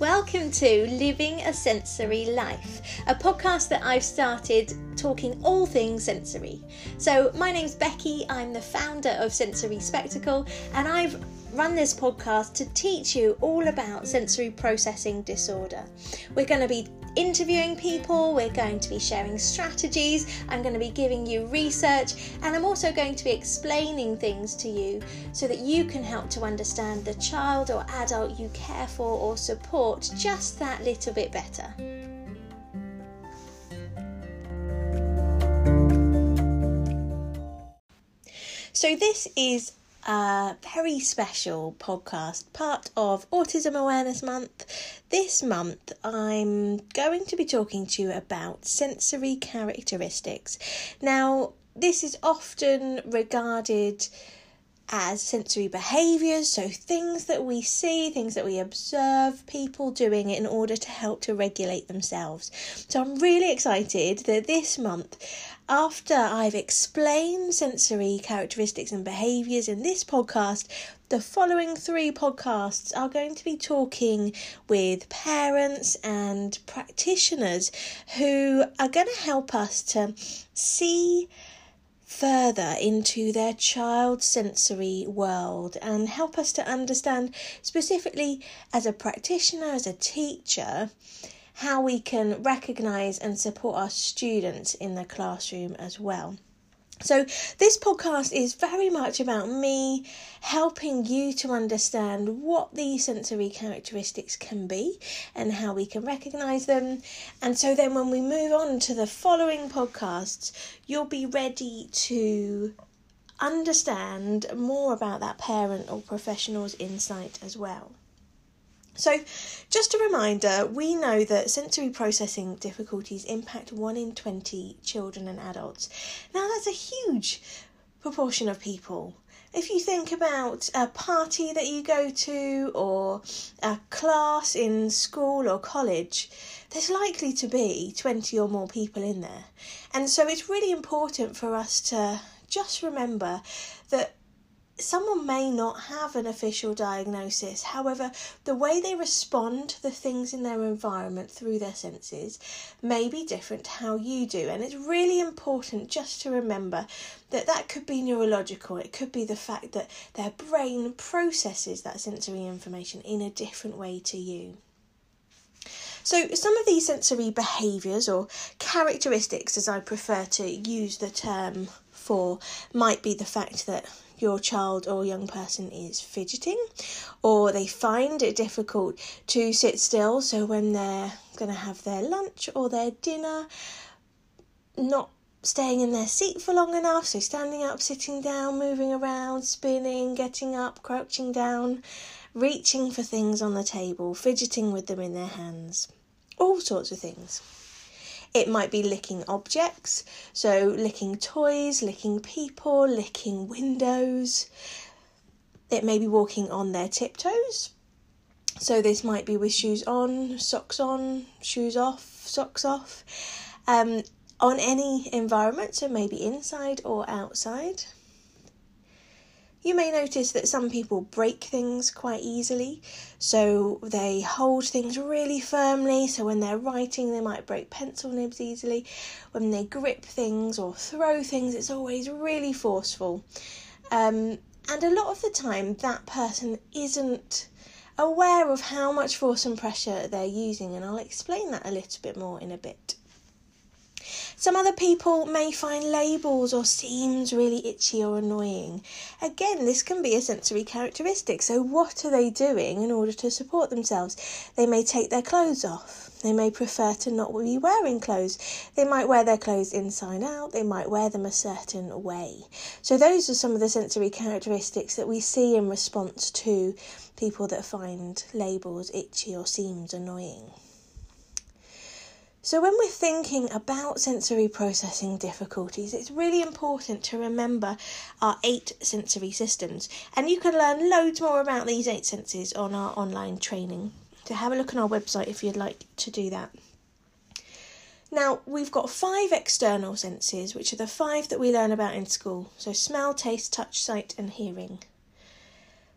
Welcome to Living a Sensory Life, a podcast that I've started talking all things sensory. So, my name's Becky, I'm the founder of Sensory Spectacle, and I've run this podcast to teach you all about sensory processing disorder. We're going to be interviewing people, we're going to be sharing strategies, I'm going to be giving you research, and I'm also going to be explaining things to you so that you can help to understand the child or adult you care for or support just that little bit better. So, this is a very special podcast, part of Autism Awareness Month. This month, I'm going to be talking to you about sensory characteristics. Now, this is often regarded as sensory behaviours, so things that we see, things that we observe people doing in order to help to regulate themselves. So I'm really excited that this month, after I've explained sensory characteristics and behaviours in this podcast, the following three podcasts are going to be talking with parents and practitioners who are going to help us to see further into their child sensory world and help us to understand specifically as a practitioner, as a teacher, how we can recognize and support our students in the classroom as well. So, this podcast is very much about me helping you to understand what these sensory characteristics can be and how we can recognize them. And so, then when we move on to the following podcasts, you'll be ready to understand more about that parent or professional's insight as well. So, just a reminder we know that sensory processing difficulties impact 1 in 20 children and adults. Now, that's a huge proportion of people. If you think about a party that you go to or a class in school or college, there's likely to be 20 or more people in there. And so it's really important for us to just remember that someone may not have an official diagnosis. However, the way they respond to the things in their environment through their senses may be different to how you do. And it's really important just to remember that that could be neurological. It could be the fact that their brain processes that sensory information in a different way to you. So, some of these sensory behaviours or characteristics, as I prefer to use the term for, might be the fact that your child or young person is fidgeting or they find it difficult to sit still. So when they're going to have their lunch or their dinner, not staying in their seat for long enough, so standing up, sitting down, moving around, spinning, getting up, crouching down, reaching for things on the table, fidgeting with them in their hands, all sorts of things. It might be licking objects, so licking toys, licking people, licking windows. It may be walking on their tiptoes. So this might be with shoes on, socks on, shoes off, socks off. Um, on any environment, so maybe inside or outside. You may notice that some people break things quite easily, so they hold things really firmly. So when they're writing, they might break pencil nibs easily. When they grip things or throw things, it's always really forceful. Um, and a lot of the time, that person isn't aware of how much force and pressure they're using, and I'll explain that a little bit more in a bit. Some other people may find labels or seams really itchy or annoying. Again, this can be a sensory characteristic. So, what are they doing in order to support themselves? They may take their clothes off. They may prefer to not be wearing clothes. They might wear their clothes inside out. They might wear them a certain way. So, those are some of the sensory characteristics that we see in response to people that find labels itchy or seams annoying. So, when we're thinking about sensory processing difficulties, it's really important to remember our eight sensory systems. And you can learn loads more about these eight senses on our online training. So, have a look on our website if you'd like to do that. Now, we've got five external senses, which are the five that we learn about in school. So, smell, taste, touch, sight, and hearing.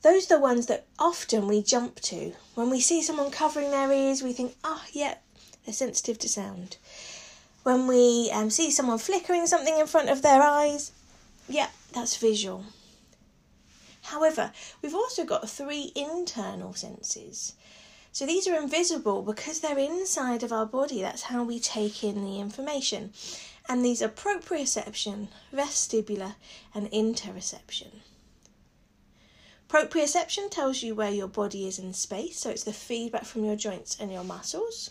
those are the ones that often we jump to. When we see someone covering their ears, we think, oh, yeah, they're sensitive to sound. When we um, see someone flickering something in front of their eyes, yeah, that's visual. However, we've also got three internal senses. So these are invisible because they're inside of our body. That's how we take in the information. And these are proprioception, vestibular, and interoception. Proprioception tells you where your body is in space, so it's the feedback from your joints and your muscles.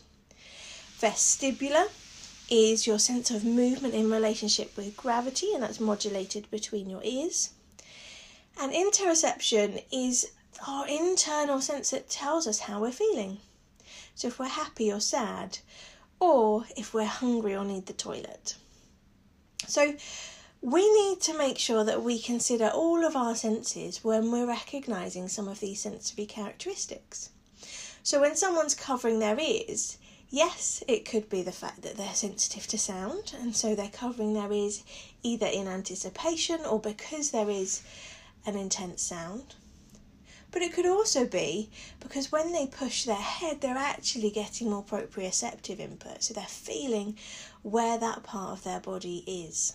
Vestibular is your sense of movement in relationship with gravity, and that's modulated between your ears. And interoception is our internal sense that tells us how we're feeling. So if we're happy or sad, or if we're hungry or need the toilet. So we need to make sure that we consider all of our senses when we're recognizing some of these sensory characteristics. So when someone's covering their ears, yes, it could be the fact that they're sensitive to sound, and so they're covering their ears either in anticipation or because there is an intense sound. But it could also be because when they push their head, they're actually getting more proprioceptive input, so they're feeling where that part of their body is.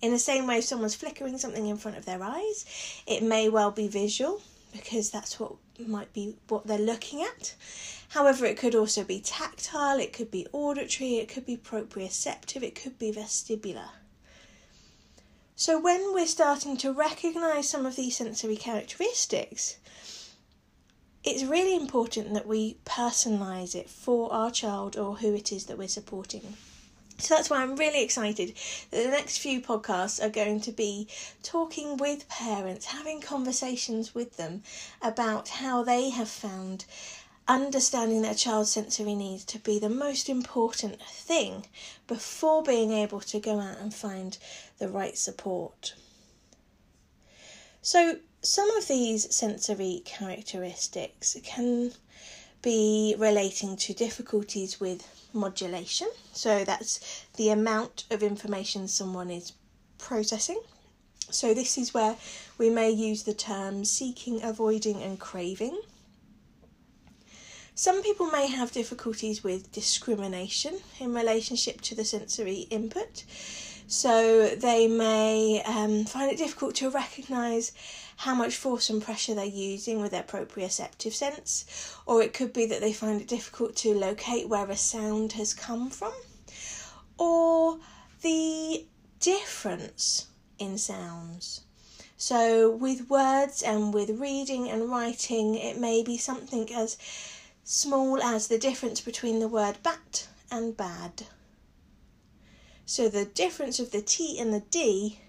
In the same way, if someone's flickering something in front of their eyes, it may well be visual because that's what might be what they're looking at. However, it could also be tactile, it could be auditory, it could be proprioceptive, it could be vestibular. So, when we're starting to recognize some of these sensory characteristics, it's really important that we personalize it for our child or who it is that we're supporting. So that's why I'm really excited that the next few podcasts are going to be talking with parents, having conversations with them about how they have found understanding their child's sensory needs to be the most important thing before being able to go out and find the right support. So, some of these sensory characteristics can be relating to difficulties with modulation. So that's the amount of information someone is processing. So this is where we may use the terms seeking, avoiding, and craving. Some people may have difficulties with discrimination in relationship to the sensory input. So they may um, find it difficult to recognise how much force and pressure they're using with their proprioceptive sense, or it could be that they find it difficult to locate where a sound has come from, or the difference in sounds. So, with words and with reading and writing, it may be something as small as the difference between the word bat and bad. So, the difference of the T and the D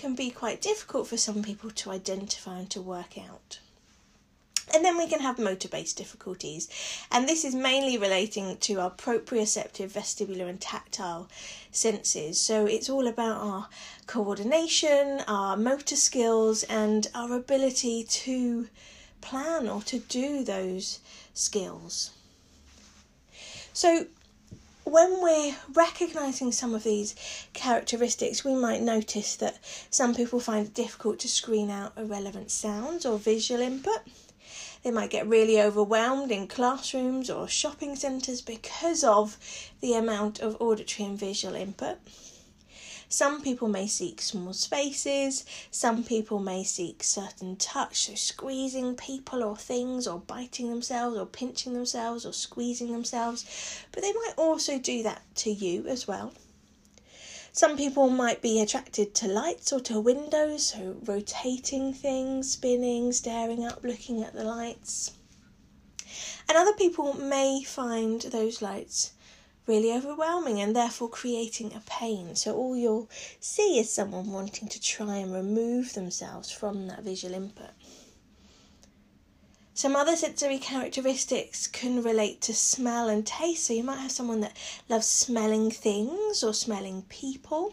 can be quite difficult for some people to identify and to work out. And then we can have motor based difficulties, and this is mainly relating to our proprioceptive, vestibular, and tactile senses. So it's all about our coordination, our motor skills, and our ability to plan or to do those skills. So when we're recognizing some of these characteristics, we might notice that some people find it difficult to screen out irrelevant sounds or visual input. They might get really overwhelmed in classrooms or shopping centres because of the amount of auditory and visual input. Some people may seek small spaces, some people may seek certain touch, so squeezing people or things, or biting themselves, or pinching themselves, or squeezing themselves, but they might also do that to you as well. Some people might be attracted to lights or to windows, so rotating things, spinning, staring up, looking at the lights. And other people may find those lights really overwhelming and therefore creating a pain. So, all you'll see is someone wanting to try and remove themselves from that visual input. Some other sensory characteristics can relate to smell and taste. So, you might have someone that loves smelling things or smelling people.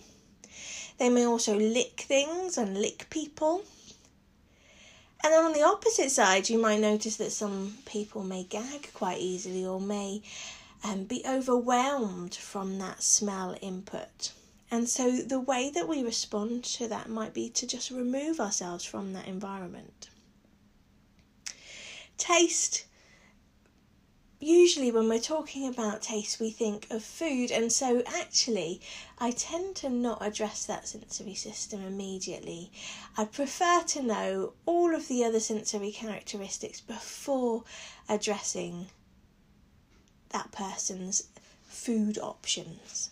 They may also lick things and lick people. And then on the opposite side, you might notice that some people may gag quite easily or may um, be overwhelmed from that smell input. And so the way that we respond to that might be to just remove ourselves from that environment. Taste usually when we're talking about taste we think of food and so actually i tend to not address that sensory system immediately i prefer to know all of the other sensory characteristics before addressing that person's food options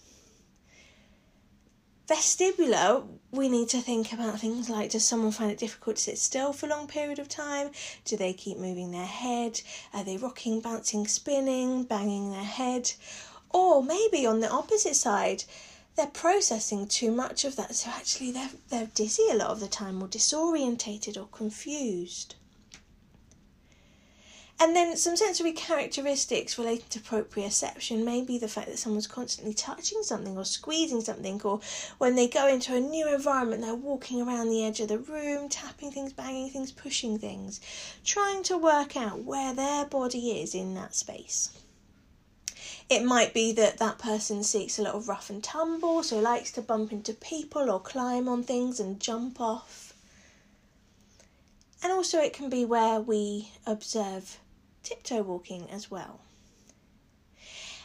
vestibular, we need to think about things like does someone find it difficult to sit still for a long period of time? Do they keep moving their head? Are they rocking, bouncing, spinning, banging their head? Or maybe on the opposite side, they're processing too much of that, so actually they're, they're dizzy a lot of the time, or disorientated, or confused. And then some sensory characteristics related to proprioception may be the fact that someone's constantly touching something or squeezing something, or when they go into a new environment, they're walking around the edge of the room, tapping things, banging things, pushing things, trying to work out where their body is in that space. It might be that that person seeks a lot of rough and tumble, so likes to bump into people or climb on things and jump off. And also, it can be where we observe tiptoe walking as well.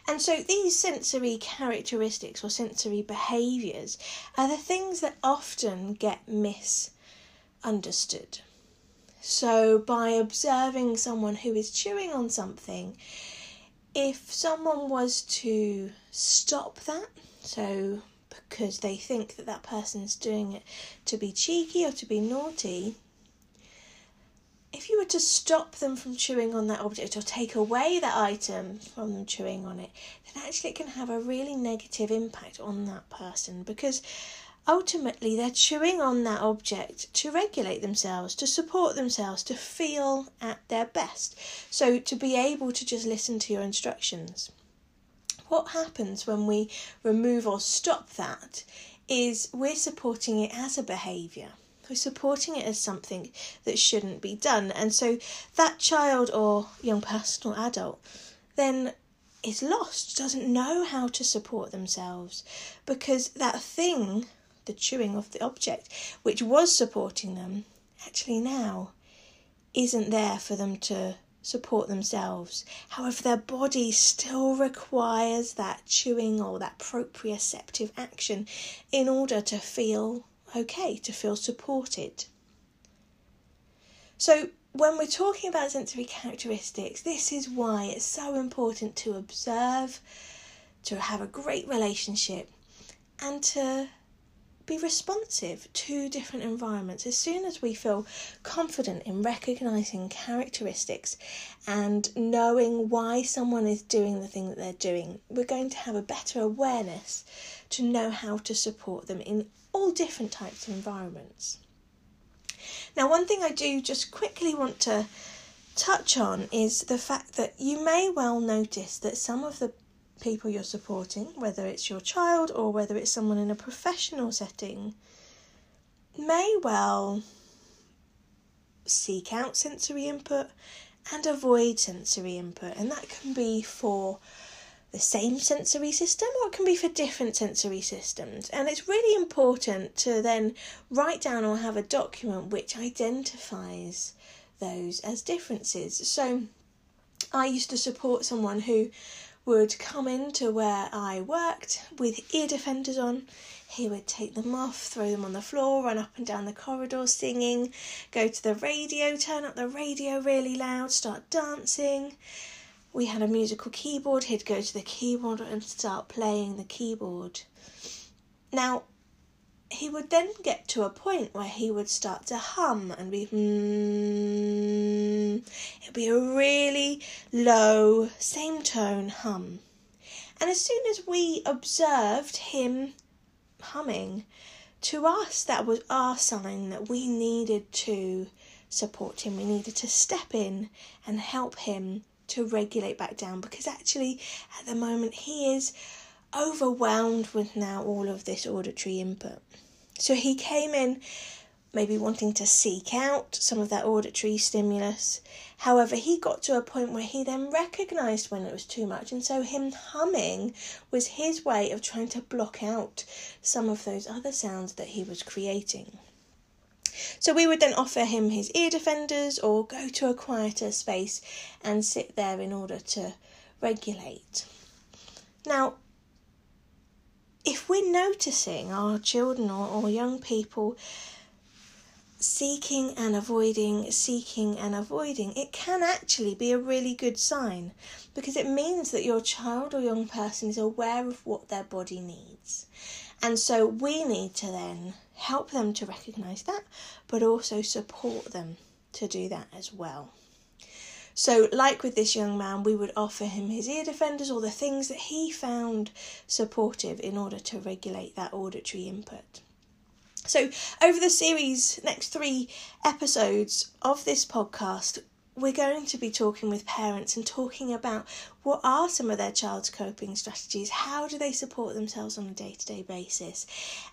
And so these sensory characteristics or sensory behaviours are the things that often get misunderstood. So, by observing someone who is chewing on something, if someone was to stop that, so because they think that that person's doing it to be cheeky or to be naughty, if you were to stop them from chewing on that object or take away that item from them chewing on it, then actually it can have a really negative impact on that person because ultimately they're chewing on that object to regulate themselves, to support themselves, to feel at their best. So to be able to just listen to your instructions. What happens when we remove or stop that is we're supporting it as a behaviour. Supporting it as something that shouldn't be done. And so that child or young person or adult then is lost, doesn't know how to support themselves because that thing, the chewing of the object, which was supporting them, actually now isn't there for them to support themselves. However, their body still requires that chewing or that proprioceptive action in order to feel okay, to feel supported. So, when we're talking about sensory characteristics, this is why it's so important to observe, to have a great relationship, and to be responsive to different environments. As soon as we feel confident in recognizing characteristics and knowing why someone is doing the thing that they're doing, we're going to have a better awareness to know how to support them in all different types of environments. Now, one thing I do just quickly want to touch on is the fact that you may well notice that some of the people you're supporting, whether it's your child or whether it's someone in a professional setting, may well seek out sensory input and avoid sensory input, and that can be for the same sensory system or it can be for different sensory systems. And it's really important to then write down or have a document which identifies those as differences. So I used to support someone who would come into where I worked with ear defenders on. He would take them off, throw them on the floor, run up and down the corridor singing, go to the radio, turn up the radio really loud, start dancing we had a musical keyboard, he'd go to the keyboard and start playing the keyboard. Now, he would then get to a point where he would start to hum and be hmm. It'd be a really low, same tone hum. And as soon as we observed him humming, to us that was our sign that we needed to support him. We needed to step in and help him to regulate back down because actually at the moment he is overwhelmed with now all of this auditory input. So he came in maybe wanting to seek out some of that auditory stimulus. However, he got to a point where he then recognized when it was too much, and so him humming was his way of trying to block out some of those other sounds that he was creating. So we would then offer him his ear defenders or go to a quieter space and sit there in order to regulate. Now, if we're noticing our children or, or young people seeking and avoiding, seeking and avoiding, it can actually be a really good sign because it means that your child or young person is aware of what their body needs. And so we need to then help them to recognize that, but also support them to do that as well. So, like with this young man, we would offer him his ear defenders or the things that he found supportive in order to regulate that auditory input. So, over the series, next three episodes of this podcast, we're going to be talking with parents and talking about what are some of their child's coping strategies, how do they support themselves on a day to day basis,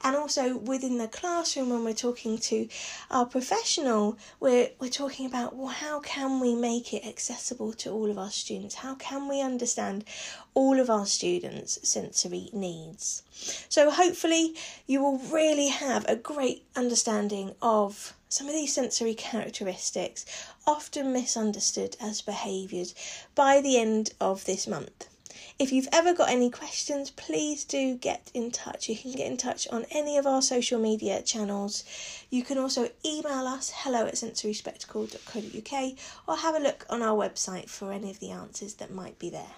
and also within the classroom when we're talking to our professional, we're, we're talking about well, how can we make it accessible to all of our students, how can we understand all of our students' sensory needs. So, hopefully, you will really have a great understanding of some of these sensory characteristics, often misunderstood as behaviours, by the end of this month. If you've ever got any questions, please do get in touch. You can get in touch on any of our social media channels. You can also email us hello at sensoryspectacle.co.uk or have a look on our website for any of the answers that might be there.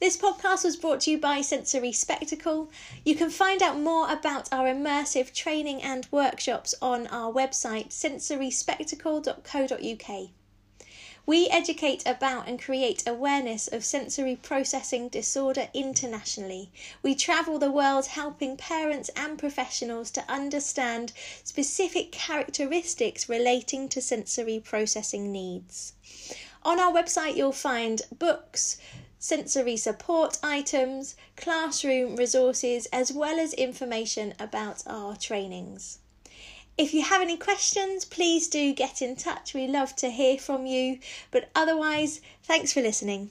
This podcast was brought to you by Sensory Spectacle. You can find out more about our immersive training and workshops on our website sensoryspectacle.co.uk. We educate about and create awareness of sensory processing disorder internationally. We travel the world helping parents and professionals to understand specific characteristics relating to sensory processing needs. On our website, you'll find books, sensory support items, classroom resources, as well as information about our trainings. If you have any questions, please do get in touch. We love to hear from you. But otherwise, thanks for listening.